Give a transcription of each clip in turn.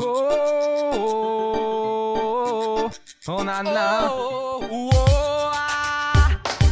O, o na na.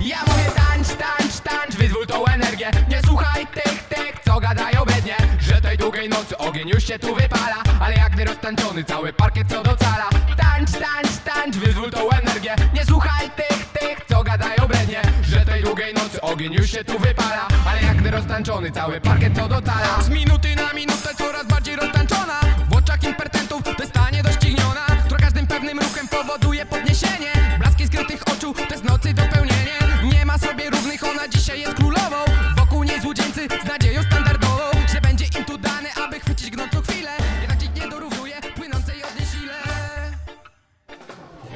Ja mówię tańcz, tańcz, tańcz, wyzwól tą energię Nie słuchaj tych, tych, co gadają biednie Że tej długiej nocy ogień już się tu wypala. Ale jak nie roztańczony cały parkiet co do cala. Tańcz, tańcz, tańcz, wyzwól tą energię. Nie słuchaj tych, tych, co gadają biednie Że tej długiej nocy ogień już się tu wypala. Ale jak nie roztańczony cały parkiet co do cala. Z minuty na minutę coraz bardziej roztańczona. W oczach impertentów to stanie dościgniona. Która każdym pewnym ruchem powoduje podniesienie. Blaski skrytych oczu to jest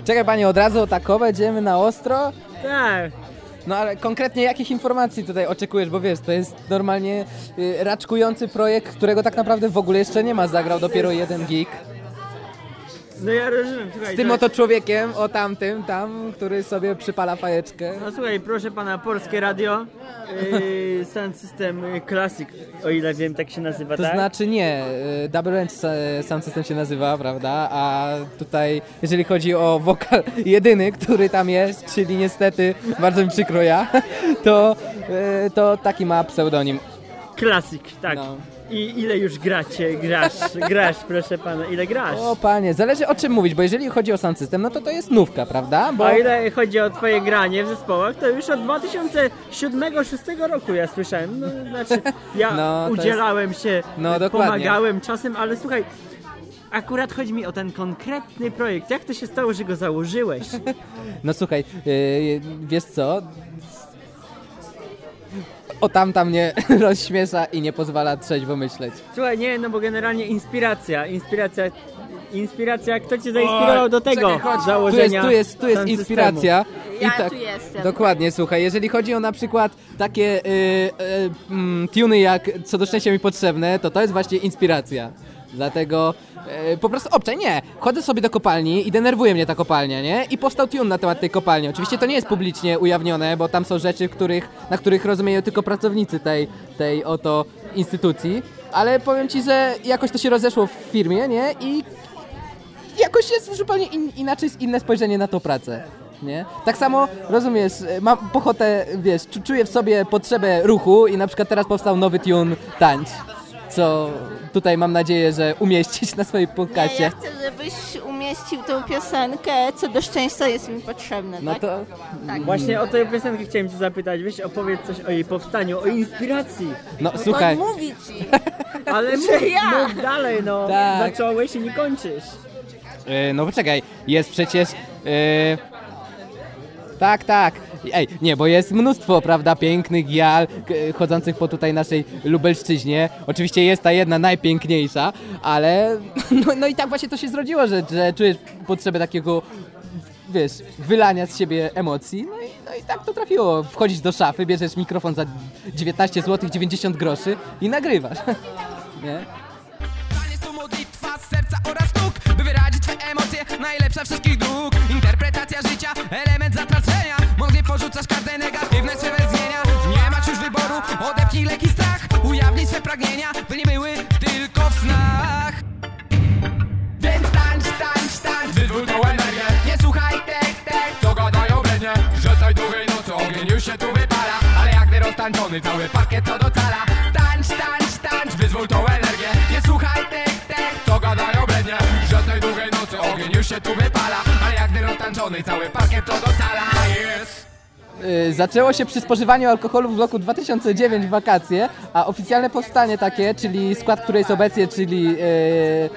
Czekaj panie, od razu tak będziemy na ostro? Tak. No ale konkretnie jakich informacji tutaj oczekujesz, bo wiesz, to jest normalnie y, raczkujący projekt, którego tak naprawdę w ogóle jeszcze nie ma, zagrał dopiero jeden geek. No ja rozumiem, słuchaj. Z tym to- oto człowiekiem, o tamtym, tam, który sobie przypala fajeczkę. No słuchaj, proszę pana, Polskie Radio, yy, Sound System Classic, o ile wiem, tak się nazywa, To tak? znaczy nie, y, Double Range sa- Sound System się nazywa, prawda? A tutaj, jeżeli chodzi o wokal jedyny, który tam jest, czyli niestety, bardzo mi przykro ja, to, y, to taki ma pseudonim. Classic, tak. No. I ile już gracie, grasz, grasz, proszę pana, ile grasz? O panie, zależy o czym mówić, bo jeżeli chodzi o sound system, no to to jest nówka, prawda? Bo... A ile chodzi o twoje granie w zespołach, to już od 2007-2006 roku ja słyszałem. No, znaczy, ja No, udzielałem się, No, pomagałem czasem, ale słuchaj, akurat chodzi mi o ten konkretny projekt. Jak to się stało, że go założyłeś? No słuchaj, yy, wiesz co? O tamta mnie rozśmiesza i nie pozwala trzeźwo myśleć. Słuchaj, nie, no bo generalnie inspiracja, inspiracja, inspiracja, kto cię zainspirował do tego Czekaj, chodź. Tu jest, założenia tu jest, tu jest inspiracja. Ja I tak, tu jestem. Dokładnie, słuchaj, jeżeli chodzi o na przykład takie yy, tuny jak Co do szczęścia mi potrzebne, to to jest właśnie inspiracja. Dlatego yy, po prostu obczaj, nie. Chodzę sobie do kopalni i denerwuje mnie ta kopalnia, nie? I powstał tune na temat tej kopalni. Oczywiście to nie jest publicznie ujawnione, bo tam są rzeczy, których, na których rozumieją tylko pracownicy tej, tej oto instytucji. Ale powiem ci, że jakoś to się rozeszło w firmie, nie? I jakoś jest zupełnie in, inaczej inne spojrzenie na tą pracę. Nie? Tak samo, rozumiesz, mam pochotę, wiesz, czu- czuję w sobie potrzebę ruchu i na przykład teraz powstał nowy tune Tańcz, co tutaj mam nadzieję, że umieścić na swoim Nie, podcaście. ja chcę, żebyś umieścił tą piosenkę, co do szczęścia jest mi potrzebne, No tak? to tak. Właśnie o tę piosenkę chciałem cię zapytać, weź opowiedz coś o jej powstaniu, o inspiracji. no słuchaj, mówi ci. Ale mów, Że ja. mów dalej, no. Tak. Zacząłeś i nie kończysz. Yy, no poczekaj, jest przecież. Yy... Tak, tak. Ej, nie, bo jest mnóstwo, prawda, pięknych k- chodzących po tutaj naszej Lubelszczyźnie. Oczywiście jest ta jedna najpiękniejsza, ale no, no i tak właśnie to się zrodziło, że, że czujesz potrzebę takiego, wiesz, wylania z siebie emocji. No i, no i tak to trafiło. Wchodzisz do szafy, bierzesz mikrofon za 19 zł 90 groszy i nagrywasz. nie? Emocje, najlepsza wszystkich dróg. Interpretacja życia, element zatracenia. Mądrze porzucasz każde negatywne swe wezwienia Nie masz już wyboru, odepnij leki strach. Ujawnij swe pragnienia, by nie były tylko w snach. Więc tańcz, tańcz, tańcz, wyzwól tą energię. Nie słuchaj tych, tych, co gadają brednie Że tej długiej nocy ogień już się tu wypala. Ale jak nie roztańczony cały parkiet co do się tu wypala jak cały cala. Jest. Y, Zaczęło się przy spożywaniu alkoholu w roku 2009 w wakacje, a oficjalne powstanie takie, czyli skład, który jest obecnie, czyli y,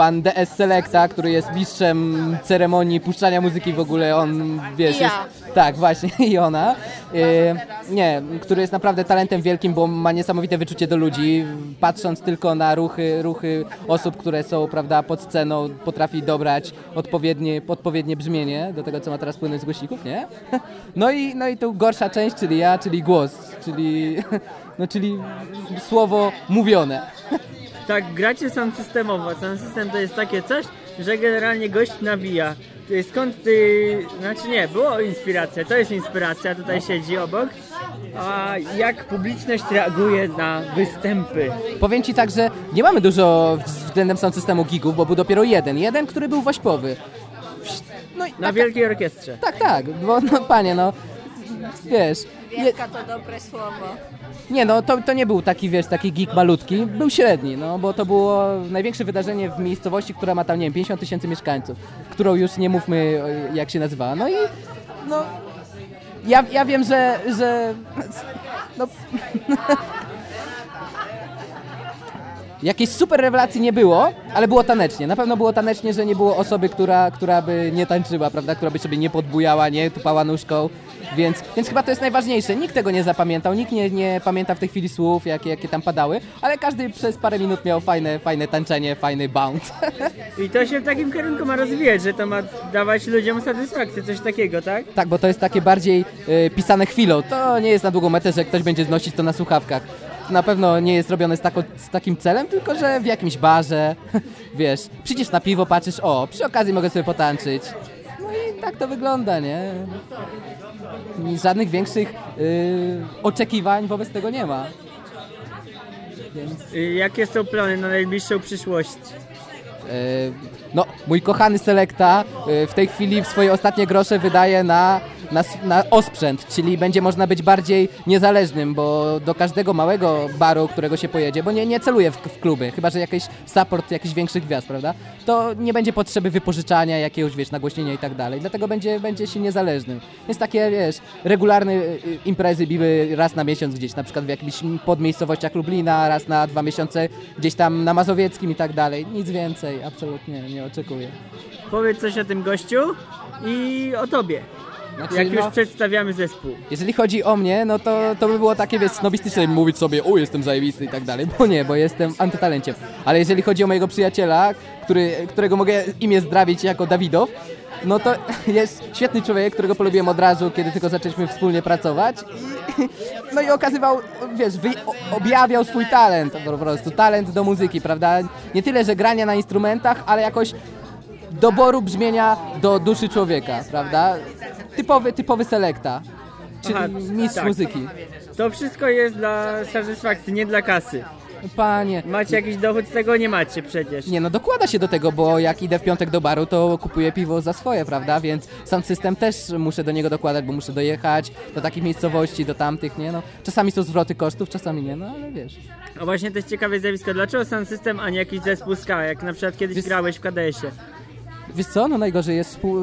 pan DS Selecta, który jest mistrzem ceremonii puszczania muzyki w ogóle, on wiesz, ja. jest, tak właśnie i ona, y, nie, który jest naprawdę talentem wielkim, bo ma niesamowite wyczucie do ludzi, patrząc tylko na ruchy, ruchy osób, które są, prawda, pod sceną, potrafi dobrać odpowiednie, odpowiednie brzmienie do tego, co ma teraz płynąć z głośników, nie? No i, no i tu gorsza część, czyli ja, czyli głos, czyli, no, czyli słowo mówione. Tak, gracie sound systemowo. Sound system to jest takie coś, że generalnie gość nawija. Skąd ty... Znaczy nie, było inspiracja, to jest inspiracja, tutaj siedzi obok. A jak publiczność reaguje na występy? Powiem ci tak, że nie mamy dużo względem sound systemu gigów, bo był dopiero jeden. Jeden, który był wośpowy. No Na tak, wielkiej orkiestrze. tak, tak, bo no panie, no wiesz, Wielka to dobre słowo. nie no, to, to nie był taki, wiesz, taki gig malutki, był średni, no, bo to było największe wydarzenie w miejscowości, która ma tam, nie wiem, 50 tysięcy mieszkańców, którą już nie mówmy, o, jak się nazywa, no i, no, ja, ja wiem, że, że, no, Jakiejś super rewelacji nie było, ale było tanecznie. Na pewno było tanecznie, że nie było osoby, która, która by nie tańczyła, prawda? Która by sobie nie podbujała, nie tupała nóżką. Więc, więc chyba to jest najważniejsze. Nikt tego nie zapamiętał, nikt nie, nie pamięta w tej chwili słów, jakie, jakie tam padały, ale każdy przez parę minut miał fajne, fajne tańczenie, fajny bounce. I to się w takim kierunku ma rozwijać, że to ma dawać ludziom satysfakcję, coś takiego, tak? tak, bo to jest takie bardziej y, pisane chwilą. To nie jest na długą metę, że ktoś będzie znosić to na słuchawkach. Na pewno nie jest robione z, tako, z takim celem, tylko że w jakimś barze, wiesz, przyjdziesz na piwo, patrzysz, o, przy okazji mogę sobie potańczyć. No i tak to wygląda, nie? Żadnych większych y, oczekiwań wobec tego nie ma. Więc, Y, Jakie są plany na najbliższą przyszłość? y, no, mój kochany Selekta y, w tej chwili swoje ostatnie grosze wydaje na, na, na osprzęt, czyli będzie można być bardziej niezależnym, bo do każdego małego baru, którego się pojedzie, bo nie, nie celuje w, w kluby, chyba że jakiś support jakichś większych gwiazd, prawda? To nie będzie potrzeby wypożyczania jakiegoś, wiesz, nagłośnienia i tak dalej, dlatego będzie, będzie się niezależnym. Więc takie, wiesz, regularne y, imprezy biły raz na miesiąc gdzieś, na przykład w jakichś podmiejscowościach Lublina, raz na dwa miesiące gdzieś tam na Mazowieckim i tak dalej. Nic więcej, absolutnie nie oczekuję. Powiedz coś o tym gościu i o tobie. Znaczy, Jak już no, przedstawiamy zespół. jeżeli chodzi o mnie, no to, to by było takie, wiesz, snobistyczne mówić sobie, o, jestem zajebisty i tak dalej, bo nie, bo jestem antytalenciem. Ale jeżeli chodzi o mojego przyjaciela, który, którego mogę imię zdrawić jako Dawidow, no to jest świetny człowiek, którego polubiłem od razu, kiedy tylko zaczęliśmy wspólnie pracować. I, no i okazywał, wiesz, wy, objawiał swój talent po prostu, talent do muzyki, prawda? Nie tyle, że grania na instrumentach, ale jakoś doboru brzmienia do duszy człowieka, prawda? Typowy, typowy selekta, czyli Aha, mistrz tak. muzyki. To wszystko jest dla satysfakcji, nie dla kasy. Panie, Macie jakiś dochód z tego? Nie macie przecież. nie no dokłada się do tego, bo jak idę w piątek do baru, to kupuję piwo za swoje, prawda? Więc sam system też muszę do niego dokładać, bo muszę dojechać do takich miejscowości, do tamtych, nie no. Czasami są zwroty kosztów, czasami nie, no ale wiesz. A właśnie to jest ciekawe zjawisko. Dlaczego sam system, a nie jakiś zespół ska, jak na przykład kiedyś Wiesz- grałeś w KDS-ie? Wiesz co, no najgorzej jest współ,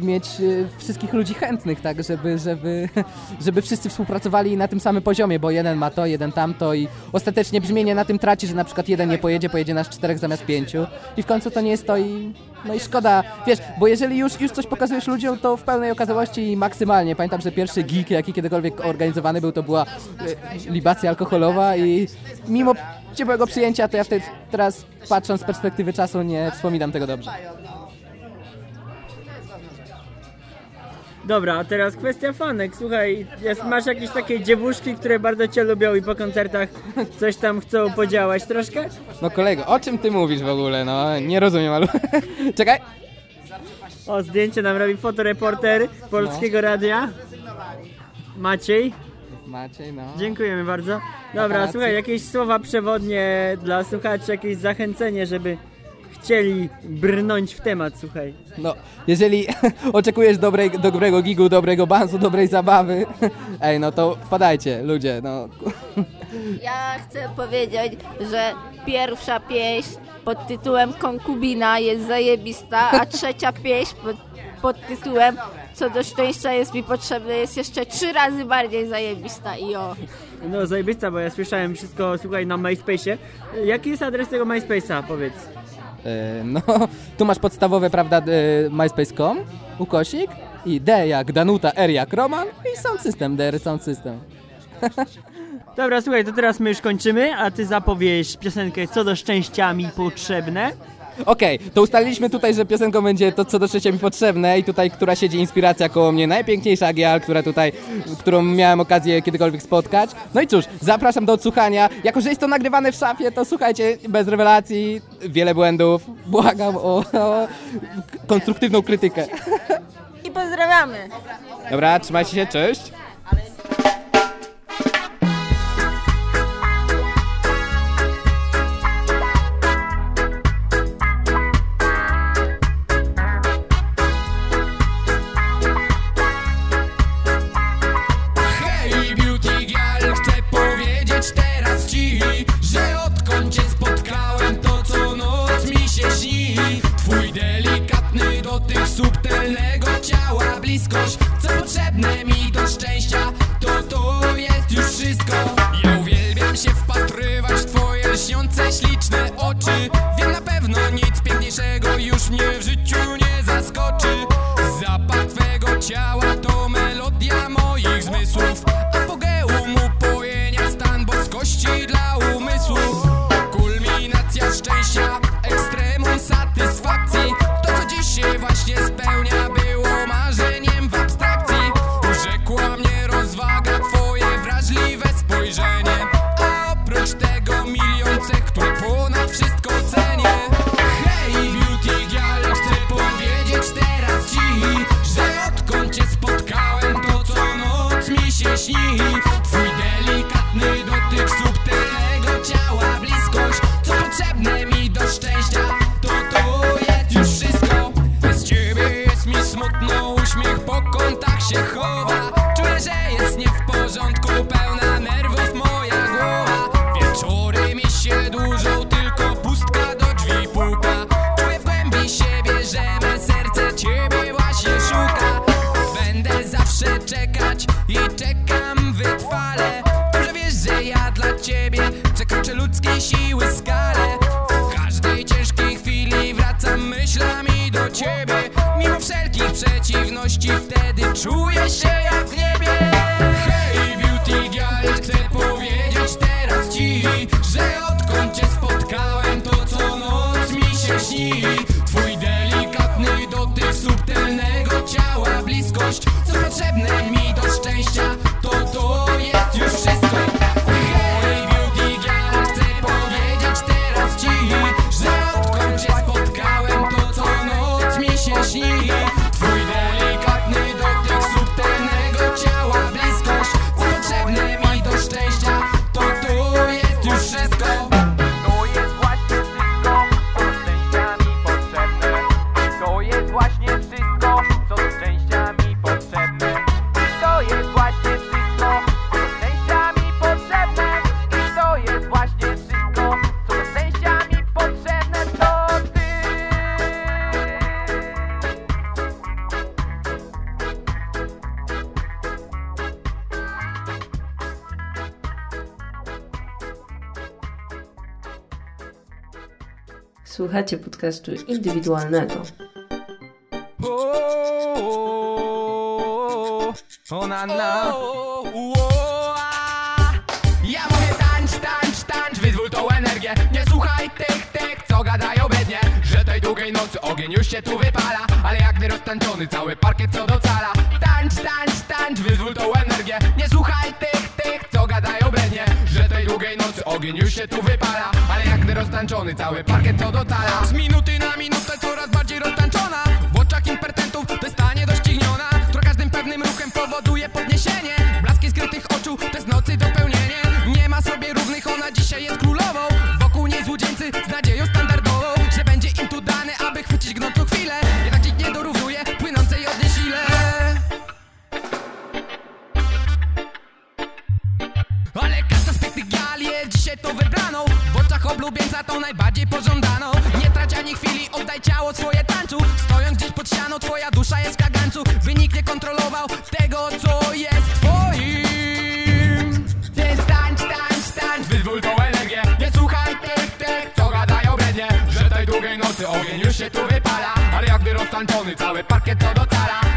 mieć e, wszystkich ludzi chętnych, tak, żeby, żeby, żeby wszyscy współpracowali na tym samym poziomie, bo jeden ma to, jeden tamto i ostatecznie brzmienie na tym traci, że na przykład jeden nie pojedzie, pojedzie nas czterech zamiast pięciu i w końcu to nie jest to i no i szkoda, wiesz, bo jeżeli już, już coś pokazujesz ludziom, to w pełnej okazałości i maksymalnie. Pamiętam, że pierwszy geek, jaki kiedykolwiek organizowany był, to była e, libacja alkoholowa i mimo ciepłego przyjęcia, to ja wtedy teraz patrząc z perspektywy czasu nie wspominam tego dobrze. Dobra, a teraz kwestia fanek. Słuchaj, jest, masz jakieś takie dziewuszki, które bardzo cię lubią i po koncertach coś tam chcą podziałać troszkę? No kolego, o czym ty mówisz w ogóle? No, nie rozumiem, ale... Czekaj. O, zdjęcie nam robi fotoreporter Polskiego Radia. Maciej, Maciej, no. dziękujemy bardzo. Dobra, słuchaj, jakieś słowa przewodnie dla słuchaczy, jakieś zachęcenie, żeby chcieli brnąć w temat, słuchaj. No, jeżeli oczekujesz dobrej, dobrego gigu, dobrego bansu, dobrej zabawy, ej, no to wpadajcie, ludzie, no. Ja chcę powiedzieć, że pierwsza pieśń pod tytułem Konkubina jest zajebista, a trzecia pieśń pod, pod tytułem Co do szczęścia jest mi potrzebne jest jeszcze trzy razy bardziej zajebista i o. No zajebista, bo ja słyszałem wszystko, słuchaj, na MySpace'ie. Jaki jest adres tego MySpace'a, powiedz? E, no, tu masz podstawowe, prawda, e, myspace.com, ukośnik i D jak Danuta, R jak Roman i sound system, DR sound system. Dobra, słuchaj, to teraz my już kończymy, a ty zapowiesz piosenkę Co do szczęścia mi potrzebne. Okej, to ustaliliśmy tutaj, że piosenką będzie to, co do szczęścia mi potrzebne i tutaj, która siedzi inspiracja koło mnie, najpiękniejsza Gial, która tutaj, którą miałem okazję kiedykolwiek spotkać. No i cóż, zapraszam do odsłuchania. Jako, że jest to nagrywane w szafie, to słuchajcie, bez rewelacji, wiele błędów. Błagam o, o konstruktywną krytykę. I pozdrawiamy! Dobra, trzymajcie się, cześć. subtelnego ciała bliskość ciebie. Przekroczę ludzkiej siły skalę W każdej ciężkiej chwili wracam myślami do ciebie. Mimo wszelkich przeciwności wtedy czuję się Słuchacie podcastu indywidualnego. Ona na. Ja mówię tańcz, tańcz, tańcz, wyzwól tą energię. Nie słuchaj tych, tych, co gadają biednie. Że tej długiej nocy ogień już się tu wypala. Ale jak nie roztańczony, cały parkiet co docala. Tańcz, tańcz, tańcz, wyzwól tą energię. Nie słuchaj tych, mnie, że tej długiej nocy ogień już się tu wypala. Ale jak roztańczony cały parkiet co docala Z minuty na minutę coraz bardziej roztańczona. ciało twoje tańczu. Stojąc gdzieś pod ścianą, twoja dusza jest w kagańcu By nikt nie kontrolował tego, co jest twoim. Więc tańcz, tańcz, tańcz, wyzwól tą energię. Nie słuchaj tych, tych, co gadają brednie Że tej długiej nocy ogień już się tu wypala. Ale jakby roztańczony cały parkiet to docala.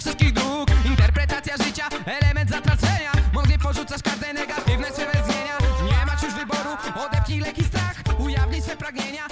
Wszystkich dróg. Interpretacja życia, element zatracenia. Mądrze porzucasz każde negatywne swe wezmienia Nie masz już wyboru, odepnij leki strach. Ujawnij swe pragnienia